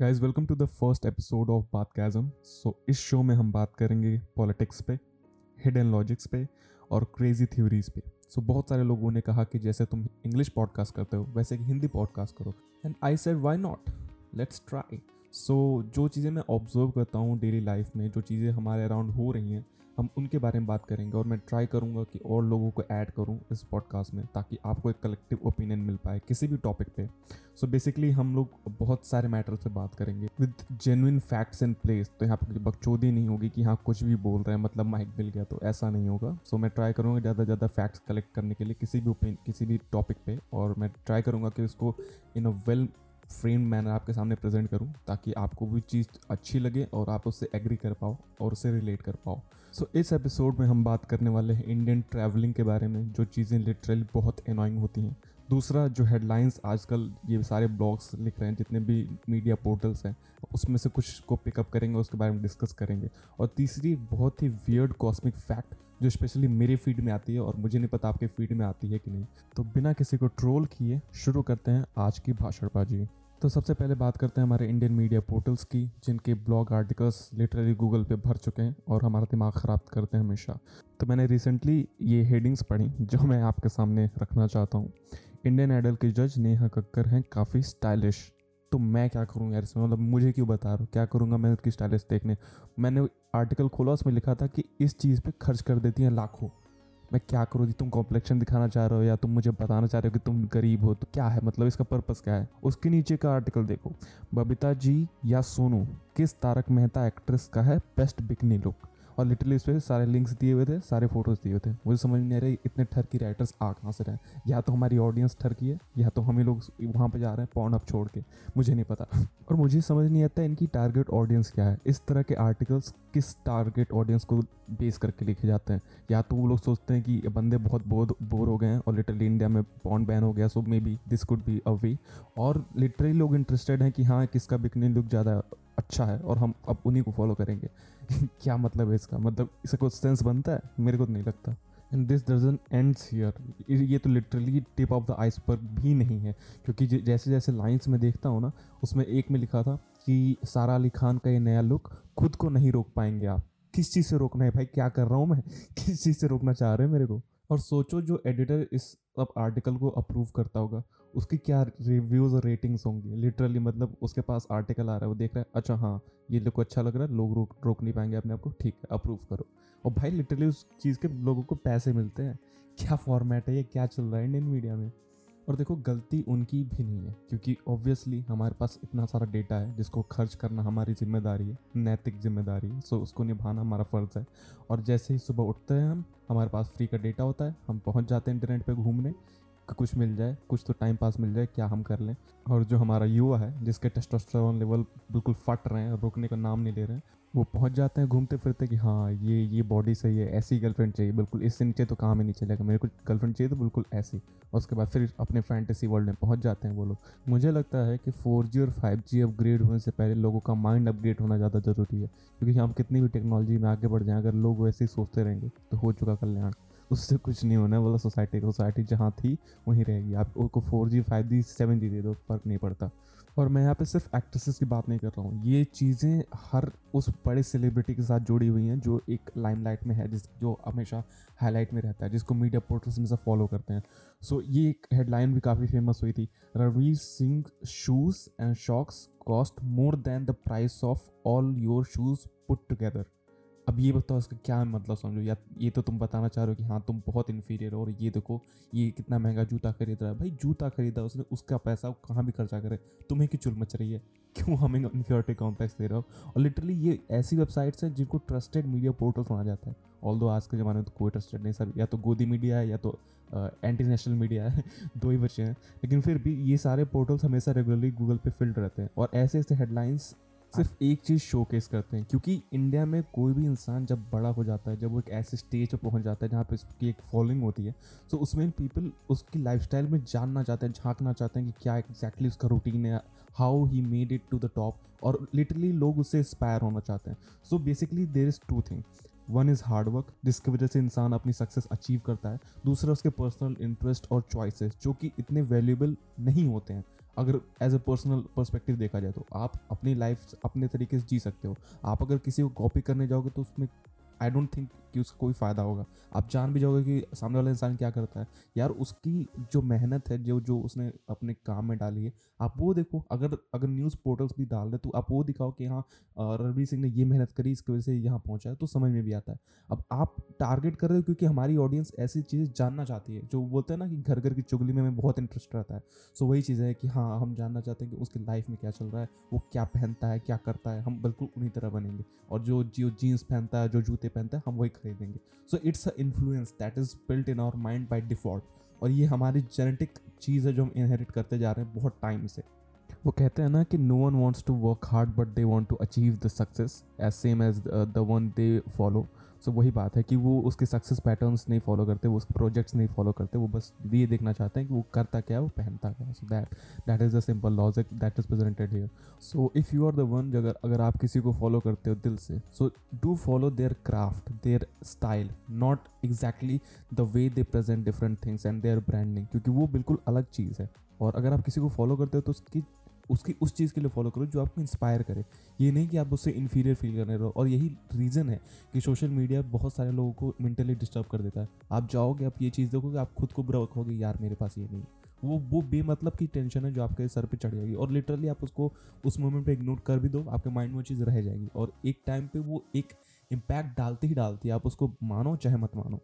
Guys welcome to the first episode of Baatkazam so इस show में हम बात करेंगे पॉलिटिक्स पे हिड एंड लॉजिक्स पे और क्रेजी थ्योरीज पे। सो so, बहुत सारे लोगों ने कहा कि जैसे तुम इंग्लिश पॉडकास्ट करते हो वैसे कि हिंदी पॉडकास्ट करो। And I said why not let's try so जो चीज़ें मैं ऑब्ज़र्व करता हूँ डेली लाइफ में जो चीज़ें हमारे अराउंड हो रही हैं हम उनके बारे में बात करेंगे और मैं ट्राई करूँगा कि और लोगों को ऐड करूँ इस पॉडकास्ट में ताकि आपको एक कलेक्टिव ओपिनियन मिल पाए किसी भी टॉपिक पे। सो so बेसिकली हम लोग बहुत सारे मैटर्स पे बात करेंगे। With genuine facts in place तो यहाँ पर बकचोदी नहीं होगी कि हाँ कुछ भी बोल रहे हैं मतलब माइक मिल गया तो ऐसा नहीं होगा। सो so मैं ट्राई करूँगा ज़्यादा से ज़्यादा फैक्ट्स कलेक्ट करने के लिए किसी भी किसी भी टॉपिक पे और मैं ट्राई करूँगा कि उसको in a well frame manner आपके सामने प्रेजेंट करूँ ताकि आपको भी चीज़ अच्छी लगे और आप उससे एग्री कर पाओ और उससे रिलेट कर पाओ। सो so, इस एपिसोड में हम बात करने वाले हैं इंडियन ट्रैवलिंग के बारे में जो चीज़ें लिटरली बहुत एनॉइंग होती हैं। दूसरा जो हेडलाइंस आजकल ये सारे ब्लॉग्स लिख रहे हैं जितने भी मीडिया पोर्टल्स हैं उसमें से कुछ को पिकअप करेंगे उसके बारे में डिस्कस करेंगे। और तीसरी बहुत ही वियर्ड कॉस्मिक फैक्ट जो स्पेशली मेरे फ़ीड में आती है और मुझे नहीं पता आपके फ़ीड में आती है कि नहीं। तो बिना किसी को ट्रोल किए शुरू करते हैं आज की भाषणबाजी तो सबसे पहले बात करते हैं हमारे इंडियन मीडिया पोर्टल्स की, जिनके ब्लॉग आर्टिकल्स लिटरली गूगल पे भर चुके हैं और हमारा दिमाग ख़राब करते हैं हमेशा। तो मैंने रिसेंटली ये हेडिंग्स पढ़ी, जो मैं आपके सामने रखना चाहता हूँ। इंडियन आइडल के जज नेहा कक्कर हैं, काफ़ी स्टाइलिश तो मैं क्या करूँ यार इसमें? मतलब मुझे क्यों बता रहा हूँ? क्या करूँगा मैं उसकी स्टाइलिश देखने? मैंने आर्टिकल खोला, उसमें लिखा था कि इस चीज़ पे खर्च कर देती हैं लाखों। मैं क्या करूँ? जी, तुम कॉम्प्लेक्शन दिखाना चाह रहे हो या तुम मुझे बताना चाह रहे हो कि तुम गरीब हो तो क्या है? मतलब इसका पर्पस क्या है? उसके नीचे का आर्टिकल देखो। बबीता जी, या सोनू, किस तारक मेहता एक्ट्रेस का है? बेस्ट बिकनी लुक और लिटरली इस पर सारे लिंक्स दिए हुए थे, सारे फ़ोटोज़ दिए हुए थे। मुझे समझ नहीं आ रहा इतने ठरकी राइटर्स आ कहाँ से रहे या तो हमारी ऑडियंस ठरकी है, या तो हम ही लोग वहाँ पर जा रहे हैं, पॉन अप छोड़ के। मुझे नहीं पता। और मुझे समझ नहीं आता इनकी टारगेट ऑडियंस क्या है। इस तरह के आर्टिकल्स किस टारगेट ऑडियंस को बेस करके लिखे जाते हैं? या तो वो लोग सोचते हैं कि बंदे बहुत बोर बोर हो गए हैं और लिटरली इंडिया में पॉन्ड बैन हो गया so maybe this could be a way और लिटरली लोग इंटरेस्टेड हैं कि हाँ किसका बिकने लुक ज़्यादा अच्छा है और हम अब उन्हीं को फॉलो करेंगे। क्या मतलब है इसका? मतलब इसका कुछ सेंस बनता है? मेरे को तो नहीं लगता। And this doesn't ends here ये तो literally tip of the iceberg भी नहीं है। क्योंकि जैसे जैसे लाइंस में देखता हूँ ना, उसमें एक में लिखा था कि सारा अली खान का ये नया लुक खुद को नहीं रोक पाएँगे आप। किस चीज़ से रोकना है? भाई क्या कर रहा हूँ मैं? किस चीज़ से रोकना चाह रहे हैं मेरे को? और सोचो जो एडिटर इस अब आर्टिकल को अप्रूव करता होगा, उसकी क्या रिव्यूज़ और रेटिंग्स होंगी? लिटरली मतलब उसके पास आर्टिकल आ रहा है, वो देख रहा है अच्छा हाँ ये लोग को अच्छा लग रहा है, लोग रोक रोक नहीं पाएँगे अपने आप को, ठीक है अप्रूव करो। और भाई लिटरली उस चीज़ के लोगों को पैसे मिलते हैं। क्या फॉर्मेट है ये? क्या चल रहा है इंडियन मीडिया में? और देखो, गलती उनकी भी नहीं है, क्योंकि ऑब्वियसली हमारे पास इतना सारा डेटा है जिसको खर्च करना हमारी ज़िम्मेदारी है, नैतिक ज़िम्मेदारी है सो उसको निभाना हमारा फ़र्ज़ है। और जैसे ही सुबह उठते हैं हम, हमारे पास फ्री का डेटा होता है, हम पहुँच जाते हैं इंटरनेट पे घूमने कुछ मिल जाए, कुछ तो टाइम पास मिल जाए, क्या हम कर लें? और जो हमारा युवा है, जिसके टेस्टोस्टेरोन लेवल बिल्कुल फट रहे हैं, रुकने का नाम नहीं ले रहे हैं, वो पहुँच जाते हैं घूमते फिरते कि हाँ ये ये बॉडी सही है, ऐसी गर्लफ्रेंड चाहिए। बिल्कुल इससे नीचे तो काम ही नहीं चलेगा। मेरे को गर्लफ्रेंड चाहिए तो बिल्कुल ऐसी। और उसके बाद फिर अपने फैंटेसी वर्ल्ड में पहुँच जाते हैं वो लोग। मुझे लगता है कि फोर और फाइव अपग्रेड होने से पहले लोगों का माइंड अपग्रेड होना ज़्यादा ज़रूरी है। क्योंकि हम कितनी भी टेक्नोलॉजी में आगे बढ़ जाएँ, अगर लोग वैसे ही सोचते रहेंगे तो हो चुका कल्याण। उससे कुछ नहीं होना बोला सोसाइटी सोसाइटी जहाँ थी वहीं रहेगी। आप four G five G seven G दे दो फ़र्क नहीं पड़ता। और मैं यहाँ पे सिर्फ़ एक्ट्रेसेस की बात नहीं कर रहा हूँ। ये चीज़ें हर उस बड़े सेलिब्रिटी के साथ जुड़ी हुई हैं जो एक लाइमलाइट में है जिस जो हमेशा हाईलाइट में रहता है जिसको मीडिया पोर्टल्स में से फॉलो करते हैं। सो so, ये एक हेडलाइन भी काफ़ी फ़ेमस हुई थी। Ranveer Singh shoes and socks cost more than the price of all your shoes put together अब ये बताओ, इसका क्या मतलब समझो? या ये तो तुम बताना चाह रहे हो कि हाँ तुम बहुत इन्फीरियर हो और ये देखो, ये कितना महँगा जूता खरीद रहा है। भाई, जूता खरीदा उसने, उसका पैसा कहाँ भी खर्चा करे? तुम्हें की चुल मच रही है? क्यों हमें इन्फ्योरिटी कॉम्प्लेक्स दे रहे हो? और लिटरली ये ऐसी वेबसाइट्स हैं जिनको ट्रस्टेड मीडिया पोर्टल माना जाता है। ऑल दो आज के ज़माने में तो कोई ट्रस्टेड नहीं सर। या तो गोदी मीडिया है, या तो एंटी नेशनल मीडिया है, दो ही बच्चे हैं। लेकिन फिर भी ये सारे पोर्टल्स हमेशा रेगुलरली गूगल पे फिल्ड रहते हैं। और ऐसे ऐसे हेडलाइंस सिर्फ़ एक चीज़ शोकेस करते हैं, क्योंकि इंडिया में कोई भी इंसान जब बड़ा हो जाता है, जब वो एक ऐसे स्टेज पर पहुँच जाता है जहाँ पे उसकी एक फॉलोइंग होती है तो उसमें पीपल उसकी लाइफस्टाइल में जानना चाहते हैं, झांकना चाहते हैं कि क्या एग्जैक्टली उसका रूटीन है how he made it to the top और लिटरली लोग उससे इंस्पायर होना चाहते हैं। So basically there is two thing one is hard work जिसकी वजह से इंसान अपनी सक्सेस अचीव करता है। दूसरा उसके पर्सनल इंटरेस्ट और चॉइसेस जो कि इतने वैल्यूबल नहीं होते हैं। अगर एज अ पर्सनल पर्सपेक्टिव देखा जाए तो आप अपनी लाइफ अपने तरीके से जी सकते हो। आप अगर किसी को कॉपी करने जाओगे तो उसमें आई डोंट थिंक कि उसका कोई फ़ायदा होगा। आप जान भी जाओगे कि सामने वाला इंसान क्या करता है। यार उसकी जो मेहनत है, जो जो उसने अपने काम में डाली है, आप वो देखो। अगर अगर न्यूज़ पोर्टल्स भी डाल रहे तो आप वो दिखाओ कि हाँ रणवीर सिंह ने ये मेहनत करी, इसकी वजह से यहाँ पहुँचा है तो समझ में भी आता है। अब आप टारगेट कर रहे हो क्योंकि हमारी ऑडियंस ऐसी चीज़ें जानना चाहती है, जो बोलते हैं ना कि घर घर की चुगली में हमें बहुत इंटरेस्ट रहता है। सो वही चीज़ है कि हाँ हम जानना चाहते हैं कि उसकी लाइफ में क्या चल रहा है, वो क्या पहनता है, क्या करता है, हम बिल्कुल उन्हीं तरह बनेंगे। और जो जो जीन्स पहनता है, जो जूते पहनता है हम वही खरीदेंगे। So it's a influence that is built in our mind by default और ये हमारी जेनेटिक चीज़ है जो हम इनहेरिट करते जा रहे हैं बहुत टाइम से। वो कहते हैं ना कि no one wants to work hard but they want to achieve the success as same as the one they follow so वही बात है कि वो उसके सक्सेस पैटर्न्स नहीं फॉलो करते, वो उसके प्रोजेक्ट्स नहीं फॉलो करते, वो बस ये देखना चाहते हैं कि वो करता क्या है, वो पहनता क्या है। So that that is the simple logic that is presented here so if you are the one अगर अगर आप किसी को फॉलो करते हो दिल से so do follow their craft their style not exactly the way they present different things and their branding क्योंकि वो बिल्कुल अलग चीज़ है। और अगर आप किसी को फॉलो करते हो तो उसकी उसकी, उस चीज़ के लिए फॉलो करो जो आपको इंस्पायर करे। ये नहीं कि आप उससे इन्फीरियर फील करने रहो। और यही रीज़न है कि सोशल मीडिया बहुत सारे लोगों को मेंटली डिस्टर्ब कर देता है। आप जाओगे, आप ये चीज़ देखोगे, आप खुद को बुरा रखोगे यार, मेरे पास ये नहीं वो वो बेमतलब की टेंशन है जो आपके सर पे चढ़ जाएगी। और लिटरली आप उसको, उस मोमेंट पे इग्नोर कर भी दो, आपके माइंड में वो चीज़ रह जाएगी। और एक टाइम पे वो एक इम्पैक्ट डालते ही डालती है आप उसको मानो चाहे मत मानो।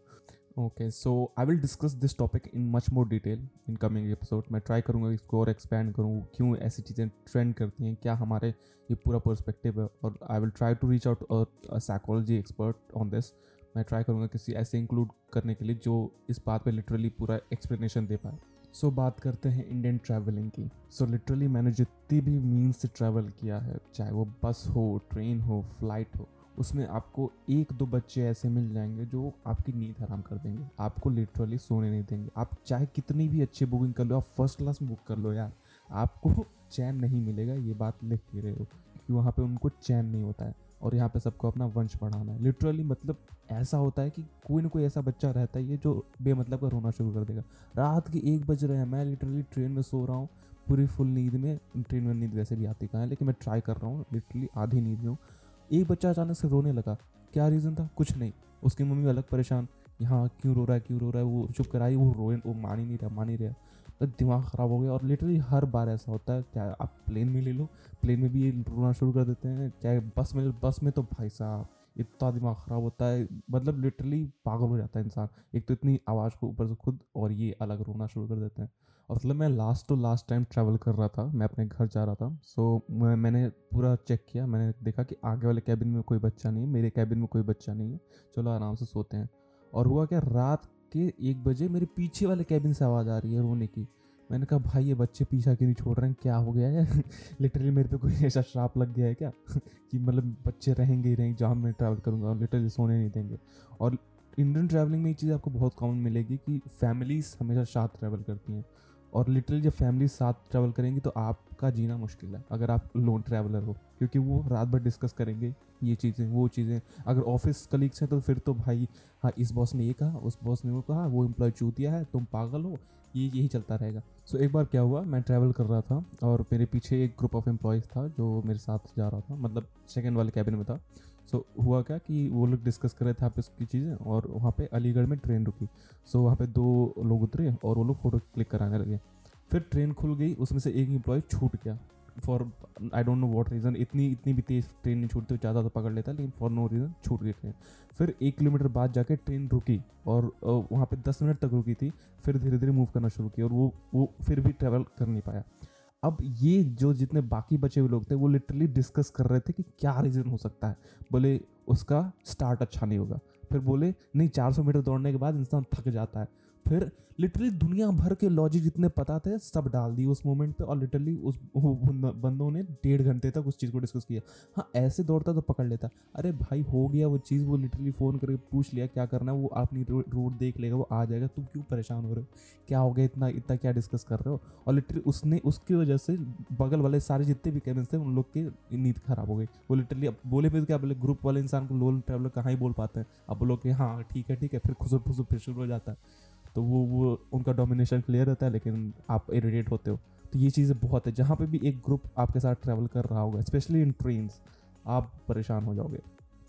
Okay so I will discuss this topic in much more detail in coming episode मैं ट्राई करूँगा इसको और एक्सपैंड करूँ क्यों ऐसी चीज़ें ट्रेंड करती हैं क्या हमारे ये पूरा पर्सपेक्टिव है? और I will try to reach out a psychology expert on this मैं ट्राई करूँगा किसी ऐसे इंक्लूड करने के लिए जो इस बात पे लिटरली पूरा एक्सप्लेनेशन दे पाए। सो so, बात करते हैं इंडियन ट्रैवलिंग की। सो so, लिटरली मैंने जितनी भी मीन्स से ट्रैवल किया है चाहे वो बस हो ट्रेन हो फ़्लाइट हो उसमें आपको एक दो बच्चे ऐसे मिल जाएँगे जो आपकी नींद हराम कर देंगे, आपको लिटरली सोने नहीं देंगे। आप चाहे कितनी भी अच्छी बुकिंग कर लो, आप फ़र्स्ट क्लास में बुक कर लो यार। आपको चैन नहीं मिलेगा, ये बात लिख के रहे हो, क्योंकि वहाँ पे उनको चैन नहीं होता है और यहाँ पे सबको अपना वंश बढ़ाना है। लिटरली मतलब ऐसा होता है कि कोई ना कोई ऐसा बच्चा रहता है ये जो बेमतलब का रोना शुरू कर देगा। रात के एक बज रहे हैं, मैं लिटरली ट्रेन में सो रहा हूँ, पूरी फुल नींद में ट्रेन में नींद वैसे भी आती कहाँ है, लेकिन मैं ट्राई कर रहा हूँ लिटरली आधी नींद में हूँ। एक बच्चा अचानक से रोने लगा। क्या रीज़न था? कुछ नहीं। उसकी मम्मी अलग परेशान। यहाँ क्यों रो रहा है? क्यों रो रहा है? वो चुप कराई, वो रोए, वो मान ही नहीं रहा, मान ही रहा। तो दिमाग ख़राब हो गया और लिटरली हर बार ऐसा होता है। क्या आप प्लेन में ले लो प्लेन में भी रोना शुरू कर देते हैं। चाहे बस में बस में तो भाई साहब इतना दिमाग ख़राब होता है मतलब लिटरली पागल हो जाता है इंसान। एक तो इतनी आवाज़ को ऊपर से खुद और ये अलग रोना शुरू कर देते हैं। और मतलब मैं last to last time travel कर रहा था, मैं अपने घर जा रहा था। सो मैं, मैंने पूरा चेक किया, मैंने देखा कि आगे वाले कैबिन में कोई बच्चा नहीं है, मेरे कैबिन में कोई बच्चा नहीं है। चलो आराम से सोते हैं। और हुआ क्या, रात के एक बजे मेरे पीछे वाले कैबिन से आवाज़ आ रही है रोने की। मैंने कहा, भाई, ये बच्चे पीछा क्यों नहीं छोड़ रहे हैं? क्या हो गया है? लिटरली मेरे पे कोई ऐसा श्राप लग गया है क्या? कि मतलब बच्चे रहेंगे ही रहेंगे, जहाँ मैं ट्रैवल करूँगा और लिटरली सोने नहीं देंगे। और इंडियन ट्रैवलिंग में एक चीज़ आपको बहुत कॉमन मिलेगी कि फैमिलीज़ हमेशा साथ ट्रैवल करती हैं। और लिटरली जब फैमिली साथ ट्रैवल करेंगी तो आपका जीना मुश्किल है, अगर आप लोन ट्रैवलर हो। क्योंकि वो रात भर डिस्कस करेंगे, ये चीज़ें, वो चीज़ें। अगर ऑफ़िस कलीग्स हैं तो फिर तो भाई हाँ इस बॉस ने ये कहा, उस बॉस ने वो कहा, वो एम्प्लॉय चूतिया है, तुम पागल हो ये यही चलता रहेगा। सो so, एक बार क्या हुआ मैं ट्रैवल कर रहा था और मेरे पीछे एक ग्रुप ऑफ़ एम्प्लॉयज़ था जो मेरे साथ जा रहा था मतलब सेकेंड वाले कैबिन में था। सो so, हुआ क्या कि वो लोग डिस्कस कर रहे थे आपस की चीज़ें और वहाँ पे अलीगढ़ में ट्रेन रुकी। सो so, वहाँ पे दो लोग उतरे और वो लोग फ़ोटो क्लिक कराने लगे। फिर ट्रेन खुल गई उसमें से एक एम्प्लॉय छूट गया। For I don't know what reason इतनी इतनी भी तेज़ ट्रेन नहीं छूटती, ज़्यादा तो पकड़ लेता, लेकिन फॉर नो रीज़न छूट गई ट्रेन फिर एक किलोमीटर बाद जाके ट्रेन रुकी, और वहाँ पे दस मिनट तक रुकी थी, फिर धीरे धीरे मूव करना शुरू किया, और वो वो फिर भी ट्रैवल कर नहीं पाया. अब ये जो जितने बाकी बचे हुए लोग थे, वो लिटरली डिस्कस कर रहे थे कि क्या रीज़न हो सकता है? बोले, उसका स्टार्ट अच्छा नहीं होगा. फिर बोले, नहीं 400 मीटर दौड़ने के बाद इंसान थक जाता है. फिर लिटरली दुनिया भर के लॉजिक जितने पता थे, सब डाल दिए उस मोमेंट पे और लिटरली उस बंदों ने डेढ़ घंटे तक उस चीज़ को डिस्कस किया। हाँ ऐसे दौड़ता तो पकड़ लेता। अरे भाई, हो गया वो चीज़, वो लिटरली फ़ोन करके पूछ लिया, क्या करना है, वो अपनी रूट देख लेगा, वो आ जाएगा, तुम क्यों परेशान हो रहे हो? क्या हो गया, इतना इतना क्या डिस्कस कर रहे हो? और लिटरली उसने, उसकी वजह से बगल वाले सारे जितने भी कैबिन थे, उन लोग की नींद खराब हो गई। वो लिटरली अब बोले फिर क्या बोले ग्रुप वाले इंसान को लोन ट्रैवलर कहाँ ही बोल पाते हैं? अब बोलो कि हाँ ठीक है ठीक है, फिर खुसर फुसर फिर शुरू हो जाता है। तो वो वो उनका डोमिनेशन क्लियर रहता है, लेकिन आप इरीटेट होते हो। तो ये चीज़ें बहुत है, जहाँ पे भी एक ग्रुप आपके साथ ट्रैवल कर रहा होगा स्पेशली इन ट्रेन्स आप परेशान हो जाओगे।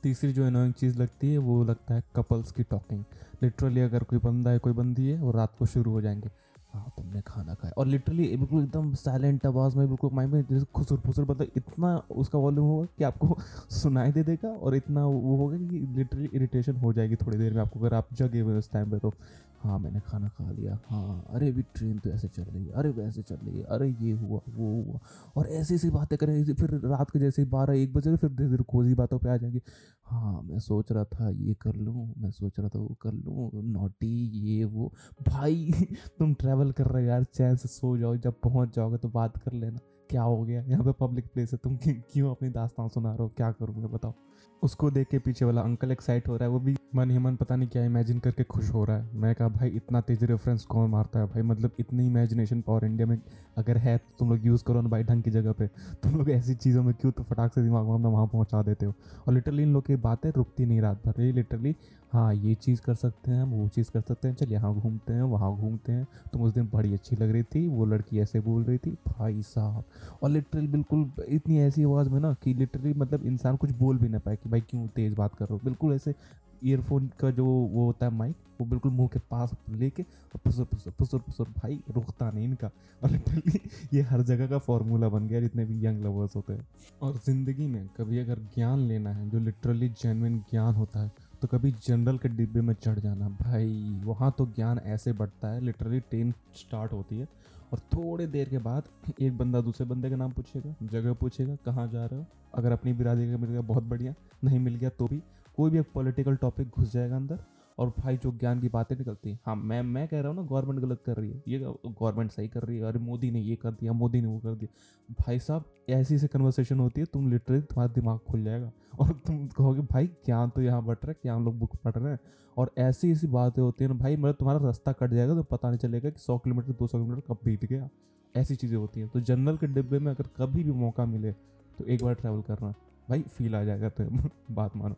तीसरी जो इनोइंग चीज़ लगती है, वो लगता है कपल्स की टॉकिंग लिटरली अगर कोई बंदा है, कोई बंदी है, वो रात को शुरू हो जाएँगे। हाँ तुमने खाना खाया। और लिटरली बिल्कुल एकदम साइलेंट आवाज़ में, बिल्कुल माइंड में जैसे खुसर फुसर मतलब इतना उसका वॉल्यूम होगा कि आपको सुनाई दे देगा और इतना वो होगा कि लिटरली इरिटेशन हो जाएगी थोड़ी देर में आपको, अगर आप जगे हुए उस टाइम पे तो। हाँ मैंने खाना खा लिया। हाँ अरे अभी ट्रेन तो ऐसे चल रही है, अरे वैसे चल रही है, अरे ये हुआ, वो हुआ। और ऐसी ऐसी बातें करें फिर रात के जैसे बारह एक बजे, फिर धीरे धीरे कोजी बातों पर आ जाएँगे। हाँ मैं सोच रहा था ये कर लूँ, मैं सोच रहा था वो कर लूँ, नोटी, ये, वो। भाई, तुम ट्रैवल कर रहे हो यार, चैन से सो जाओ, जब पहुँच जाओगे तो बात कर लेना। क्या हो गया? यहाँ पे पब्लिक प्लेस है, तुम क्यों अपनी दास्तान सुना रहे हो? क्या करूँगा, बताओ। उसको देख के पीछे वाला अंकल एक्साइट हो रहा है, वो भी मन ही मन पता नहीं क्या इमेजिन करके खुश हो रहा है। मैं कहा, भाई, इतना तेज रेफरेंस कौन मारता है? भाई मतलब इतनी इमेजिनेशन पावर इंडिया में अगर है तो तुम लोग यूज़ करो ना भाई ढंग की जगह पे। तुम लोग ऐसी चीज़ों में क्यों तो फटाक से दिमाग में वहाँ पहुँचा देते हो? और लिटरली इन लोग की बातें रुकती नहीं रात भर। ये लिटरली हाँ ये चीज़ कर सकते हैं हम वो चीज़ कर सकते हैं, चल यहाँ घूमते हैं, वहाँ घूमते हैं। तुम उस दिन बड़ी अच्छी लग रही थी, वो लड़की ऐसे बोल रही थी, भाई साहब। और लिटरली बिल्कुल इतनी ऐसी आवाज़ में ना कि लिटरली मतलब इंसान कुछ बोल भी ना पाए कि भाई क्यों तेज़ बात कर रहे हो? बिल्कुल ऐसे ईयरफोन का जो वो होता है माइक वो बिल्कुल मुँह के पास लेके और पुसर पुसर पुसर पुसर भाई रुकता नहीं इनका। और लिटरली ये हर जगह का फॉर्मूला बन गया जितने भी यंग लवर्स होते हैं। और ज़िंदगी में कभी अगर ज्ञान लेना है, जो लिटरली जेनविन ज्ञान होता है तो कभी जनरल के डिब्बे में चढ़ जाना। भाई, वहाँ तो ज्ञान ऐसे बढ़ता है लिटरली ट्रेन स्टार्ट होती है। और थोड़ी देर के बाद एक बंदा दूसरे बंदे का नाम पूछेगा, जगह पूछेगा, कहाँ जा रहे हो? अगर अपनी बिरादरी का मिल गया बहुत बढ़िया, नहीं मिल गया तो भी, कोई भी एक पॉलिटिकल टॉपिक घुस जाएगा अंदर और भाई जो ज्ञान की बातें निकलती हैं। हाँ मैं मैं कह रहा हूँ ना गवर्नमेंट गलत कर रही है। ये गवर्नमेंट सही कर रही है, अरे मोदी ने ये कर दिया, मोदी ने वो कर दिया। भाई साहब, ऐसी ऐसी कन्वर्सेशन होती है, तुम लिटरली तुम्हारा दिमाग खुल जाएगा। और तुम कहोगे, भाई ज्ञान तो यहाँ बढ़ रहा है, क्या हम लोग बुक पढ़ रहे हैं? और ऐसी ऐसी बातें होती हैं ना, भाई मतलब तुम्हारा रास्ता कट जाएगा तो पता नहीं चलेगा कि सौ किलोमीटर, दो सौ किलोमीटर कब बीत गया। ऐसी चीज़ें होती हैं। तो जनरल के डिब्बे में अगर कभी भी मौका मिले तो एक बार ट्रैवल करना। भाई फील आ जाएगा तो बात मानो।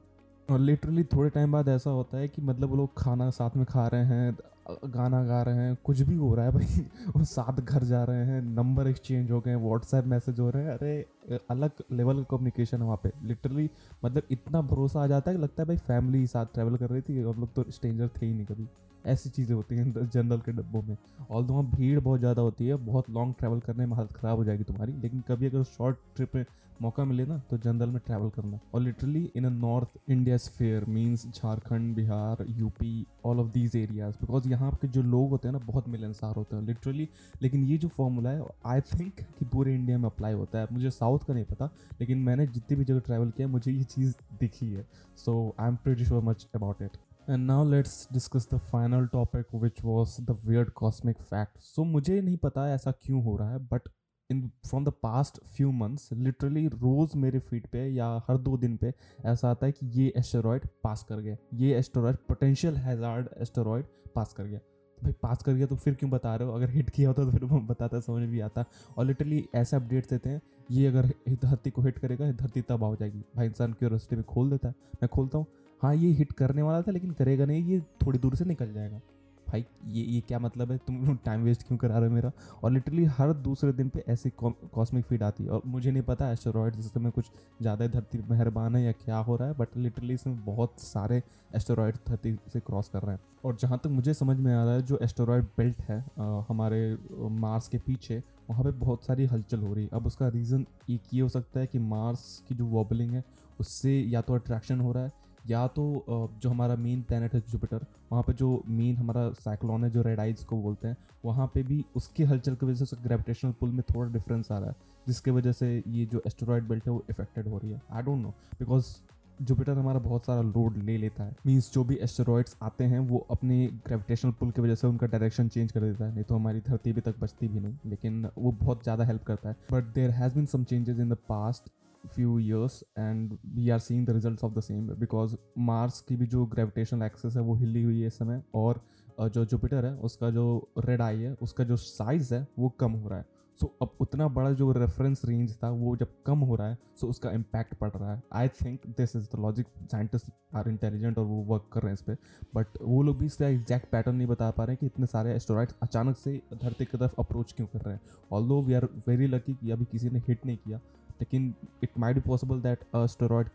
और लिटरली थोड़े टाइम बाद ऐसा होता है कि मतलब वो लोग खाना साथ में खा रहे हैं गाना गा रहे हैं, कुछ भी हो रहा है भाई, वो साथ घर जा रहे हैं नंबर एक्सचेंज हो गए हैं व्हाट्सएप मैसेज हो रहे हैं, अरे अलग लेवल का कम्युनिकेशन है वहाँ पे। लिटरली मतलब इतना भरोसा आ जाता है कि लगता है भाई फैमिली ही साथ ट्रैवल कर रही थी, हम लोग तो स्ट्रेंजर थे ही नहीं कभी। ऐसी चीज़ें होती हैं जनरल के डब्बों में। और वहाँ भीड़ बहुत ज़्यादा होती है, बहुत लॉन्ग ट्रैवल करने में हालत ख़राब हो जाएगी तुम्हारी, लेकिन कभी अगर शॉर्ट ट्रिप में मौका मिले ना तो जनरल में ट्रैवल करना। और literally in a north India sphere means Jharkhand Bihar UP all of these areas because यहाँ के जो लोग होते हैं ना, बहुत मिलनसार होते हैं लिटरली लेकिन ये जो फॉर्मूला है आई थिंक कि पूरे इंडिया में अप्लाई होता है। मुझे साउथ का नहीं पता, लेकिन मैंने जितनी भी जगह ट्रैवल किया, मुझे ये चीज़ दिखी है। So I am pretty sure much about it and now let's discuss the final topic which was the weird cosmic fact so मुझे नहीं पता ऐसा क्यों हो रहा है but in from the past few months literally रोज़ मेरे फ़ीड पे या हर दो दिन पे ऐसा आता है कि ये एस्टेरॉयड पास कर गया। ये asteroid potential hazard asteroid pass कर गया। तो भाई पास कर गया तो फिर क्यों बता रहे हो? अगर हिट किया होता तो फिर बताता, समझ भी आता। और लिटरली ऐसे अपडेट्स देते हैं, ये अगर धरती को हिट करेगा धरती तबाह हो जाएगी। भाई इंसान क्यूरोसिटी में खोल देता है। मैं खोलता हूँ हाँ ये हिट करने वाला था लेकिन करेगा नहीं, ये थोड़ी दूर से निकल जाएगा। भाई ये ये क्या मतलब है? तुम टाइम वेस्ट क्यों करा रहे हो मेरा? और लिटरली हर दूसरे दिन पे ऐसी कॉस्मिक फ़ीड आती है। और मुझे नहीं पता एस्टेरॉयड सिस्टम में कुछ ज़्यादा धरती मेहरबान है या क्या हो रहा है बट लिटरली इसमें बहुत सारे एस्टेरॉयड धरती से क्रॉस कर रहे हैं। और जहाँ तक मुझे समझ में आ रहा है जो एस्टेरॉयड बेल्ट है आ, हमारे मार्स के पीछे वहाँ पे बहुत सारी हलचल हो रही है। अब उसका रीज़न एक ये हो सकता है कि मार्स की जो वॉबलिंग है उससे या तो अट्रैक्शन हो रहा है या तो जो हमारा मेन प्लानट है जुपिटर वहाँ पे जो मेन हमारा साइक्लोन है, जो रेड आइज़ को बोलते हैं, वहाँ पे भी उसके हलचल की वजह से ग्रेविटेशनल पुल में थोड़ा डिफरेंस आ रहा है, जिसके वजह से ये जो एस्टेरॉयड बेल्ट है वो इफेक्टेड हो रही है। I don't know because Jupiter हमारा बहुत सारा लोड ले लेता है। मीन्स जो भी एस्टेरॉइड्स आते हैं, वो अपने ग्रेविटेशनल पुल की वजह से उनका डायरेक्शन चेंज कर देता है, नहीं तो हमारी धरती भी तक बचती भी नहीं, लेकिन वो बहुत ज़्यादा हेल्प करता है। But there has been some changes in the past few years and we are seeing the results of the same because Mars की भी जो ग्रेविटेशनल एक्सेस है वो हिली हुई है इस समय और जो जुपिटर है उसका जो रेड आई है उसका जो साइज़ है वो कम हो रहा है। सो so, अब उतना बड़ा जो रेफरेंस रेंज था वो जब कम हो रहा है सो so उसका इम्पैक्ट पड़ रहा है। I think this is the logic scientist are intelligent और वो वर्क कर रहे हैं इस पर बट वो लोग भी इसका एग्जैक्ट पैटर्न नहीं बता पा रहे हैं कि इतने सारे एस्टोराइड्स अचानक से धरती की तरफ़ अप्रोच क्यों कर रहे हैं। All we are very lucky कि अभी किसी ने हिट नहीं किया लेकिन it might be possible that a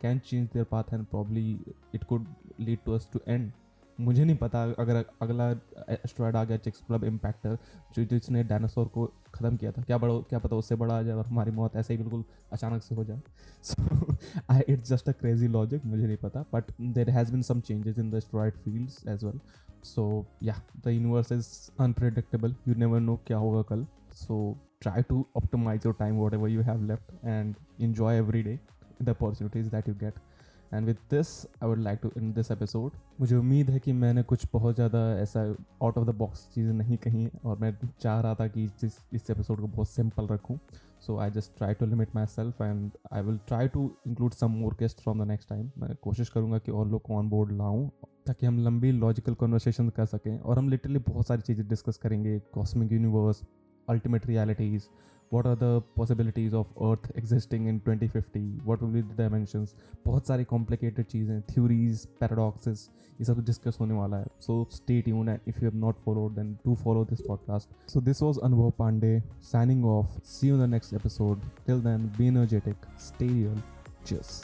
can change their path and probably it could lead to us to end मुझे नहीं पता अगर अगला एस्ट्रॉयड आ गया चिक्स क्लब इम्पैक्टर जो जिसने डायनासोर को ख़त्म किया था, क्या बड़ा, क्या पता उससे बड़ा आ जाए और हमारी मौत ऐसे ही बिल्कुल अचानक से हो जाए। So I it's just a crazy logic मुझे नहीं पता but there has been some changes in the asteroid fields as well so या the universe is unpredictable you never know क्या होगा कल। So try to optimize your time, whatever you have left, and enjoy every day the opportunities that you get. And with this I would like to in this episode मुझे उम्मीद है कि मैंने कुछ बहुत ज़्यादा ऐसा आउट ऑफ़ द बॉक्स चीज़ें नहीं कही, और मैं चाह रहा था कि इस इस एपिसोड को बहुत सिंपल रखूँ। So I just try to limit myself and I will try to include some more guest from the next time मैं कोशिश करूँगा कि और लोग ऑन बोर्ड लाऊँ, ताकि हम लंबी लॉजिकल कन्वर्सेशन कर सकें, और हम लिटरली बहुत सारी चीज़ें डिस्कस करेंगे cosmic universe ultimate realities what are the possibilities of earth existing in 2050 what will be the dimensions बहुत सारी complicated चीज़ें theories paradoxes ये सब डिस्कस होने वाला है so stay tuned and if you have not followed then do follow this podcast so this was Anubhav Pandey signing off see you in the next episode till then be energetic stay real cheers